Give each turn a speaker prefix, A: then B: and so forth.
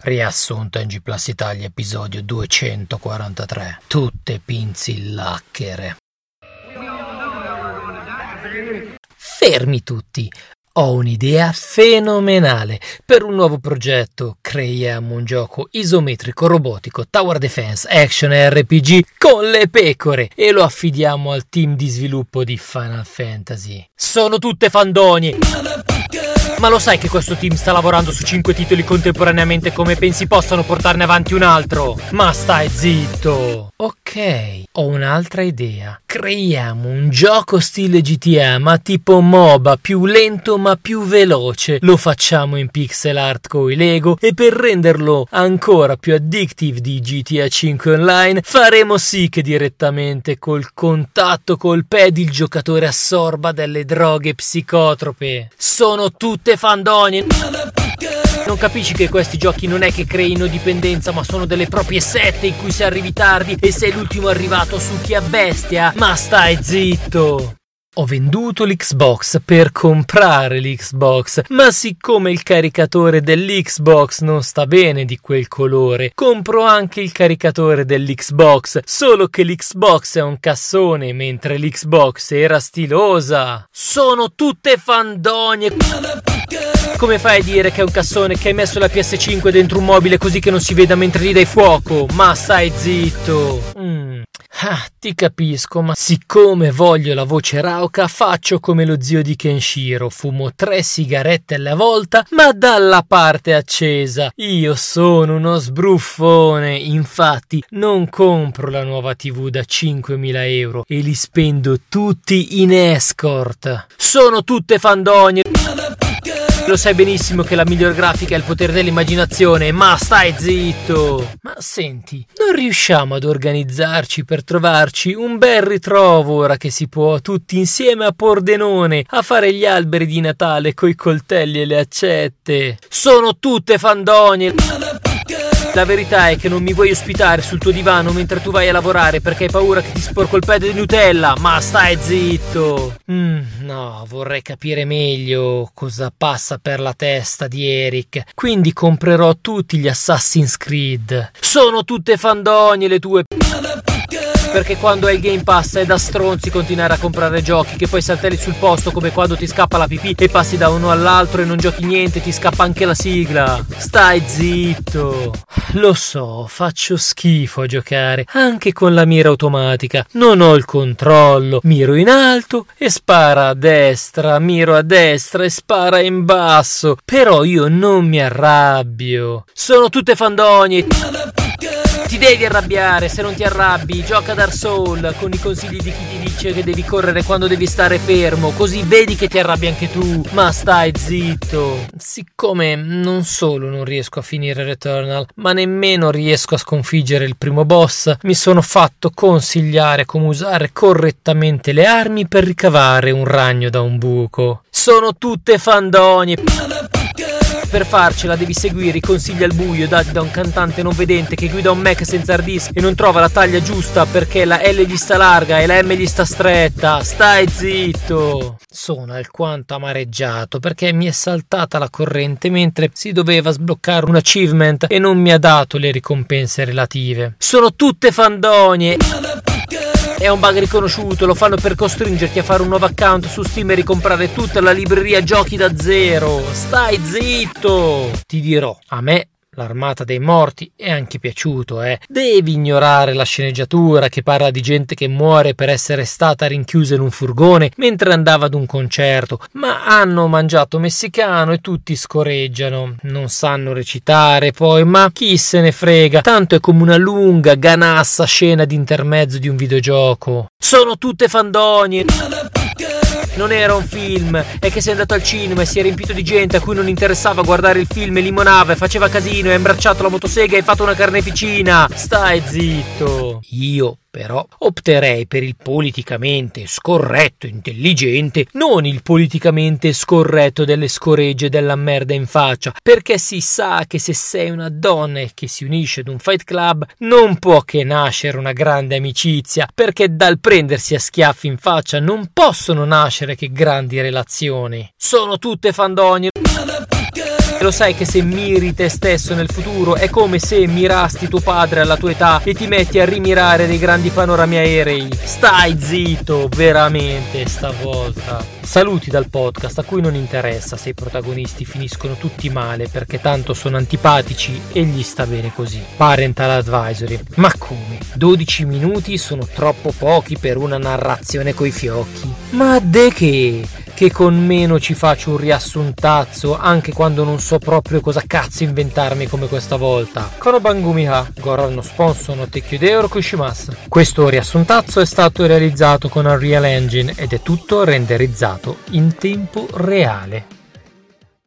A: Riassunto in G Plus Italia episodio 243. Tutte pinzillacchere. Fermi tutti! Ho un'idea fenomenale per un nuovo progetto. Creiamo un gioco isometrico robotico Tower Defense Action RPG con le pecore e lo affidiamo al team di sviluppo di Final Fantasy. Sono tutte fandonie! Ma lo sai che questo team sta lavorando su 5 titoli contemporaneamente come pensi possano portarne avanti un altro? Ma stai zitto! Ok, ho un'altra idea. Creiamo un gioco stile GTA ma tipo MOBA, più lento ma più veloce. Lo facciamo in pixel art con i Lego e per renderlo ancora più addictive di GTA 5 Online faremo sì che direttamente col contatto col pad il giocatore assorba delle droghe psicotrope. Sono tutte fandonie. Non capisci che questi giochi non è che creino dipendenza, ma sono delle proprie sette in cui se arrivi tardi e sei l'ultimo arrivato su chi ha bestia? Ma stai zitto! Ho venduto l'Xbox per comprare l'Xbox, ma siccome il caricatore dell'Xbox non sta bene di quel colore, compro anche il caricatore dell'Xbox, solo che l'Xbox è un cassone mentre l'Xbox era stilosa. Sono tutte fandonie. Come fai a dire che è un cassone che hai messo la PS5 dentro un mobile così che non si veda mentre gli dai fuoco? Ma stai zitto. Mm. Ah, ti capisco, ma siccome voglio la voce rauca, faccio come lo zio di Kenshiro, fumo tre sigarette alla volta, ma dalla parte accesa. Io sono uno sbruffone, infatti non compro la nuova TV da 5.000 euro e li spendo tutti in escort. Sono tutte fandonie. Lo sai benissimo che la miglior grafica è il potere dell'immaginazione, ma stai zitto! Ma senti, non riusciamo ad organizzarci per trovarci un bel ritrovo ora che si può, tutti insieme a Pordenone, a fare gli alberi di Natale coi coltelli e le accette? Sono tutte fandonie! La verità è che non mi vuoi ospitare sul tuo divano mentre tu vai a lavorare perché hai paura che ti sporco il pad di Nutella, ma stai zitto! Mm, no, vorrei capire meglio cosa passa per la testa di Eric, quindi comprerò tutti gli Assassin's Creed. Sono tutte fandonie le tue... Perché quando hai il Game Pass è da stronzi continuare a comprare giochi che poi saltelli sul posto come quando ti scappa la pipì e passi da uno all'altro e non giochi niente, ti scappa anche la sigla. Stai zitto. Lo so, faccio schifo a giocare, anche con la mira automatica. Non ho il controllo. Miro in alto e spara a destra, miro a destra e spara in basso. Però io non mi arrabbio. Sono tutte fandonie. Ti devi arrabbiare, se non ti arrabbi, gioca Dark Soul con i consigli di chi ti dice che devi correre quando devi stare fermo, così vedi che ti arrabbi anche tu. Ma stai zitto. Siccome non solo non riesco a finire Returnal, ma nemmeno riesco a sconfiggere il primo boss, mi sono fatto consigliare come usare correttamente le armi per ricavare un ragno da un buco. Sono tutte fandonie. Per farcela devi seguire i consigli al buio dati da un cantante non vedente che guida un Mac senza hard disk e non trova la taglia giusta perché la L gli sta larga e la M gli sta stretta. Stai zitto! Sono alquanto amareggiato perché mi è saltata la corrente mentre si doveva sbloccare un achievement e non mi ha dato le ricompense relative. Sono tutte fandonie! È un bug riconosciuto, lo fanno per costringerti a fare un nuovo account su Steam e ricomprare tutta la libreria giochi da zero. Stai zitto! Ti dirò, a me L'armata dei morti è anche piaciuto, eh. Devi ignorare la sceneggiatura che parla di gente che muore per essere stata rinchiusa in un furgone mentre andava ad un concerto, ma hanno mangiato messicano e tutti scoreggiano. Non sanno recitare poi, ma chi se ne frega, tanto è come una lunga, ganassa scena di intermezzo di un videogioco. Sono tutte fandonie non era un film, è che sei andato al cinema e si è riempito di gente a cui non interessava guardare il film e limonava e faceva casino e ha imbracciato la motosega e hai fatto una carneficina. Stai zitto. Io però opterei per il politicamente scorretto intelligente, non il politicamente scorretto delle scoregge della merda in faccia, perché si sa che se sei una donna che si unisce ad un fight club non può che nascere una grande amicizia, perché dal prendersi a schiaffi in faccia non possono nascere che grandi relazioni. Sono tutte fandonie. Lo sai che se miri te stesso nel futuro è come se mirasti tuo padre alla tua età e ti metti a rimirare dei grandi panorami aerei. Stai zitto, veramente, stavolta. Saluti dal podcast a cui non interessa se i protagonisti finiscono tutti male perché tanto sono antipatici e gli sta bene così. Parental advisory. Ma come? 12 minuti sono troppo pochi per una narrazione coi fiocchi. Ma de che? Che con meno ci faccio un riassuntazzo anche quando non so proprio cosa cazzo inventarmi come questa volta. Kono Bangumiha, Goran no sponsor no Tekkyudeo Kushimasu. Questo riassuntazzo è stato realizzato con Unreal Engine ed è tutto renderizzato in tempo reale.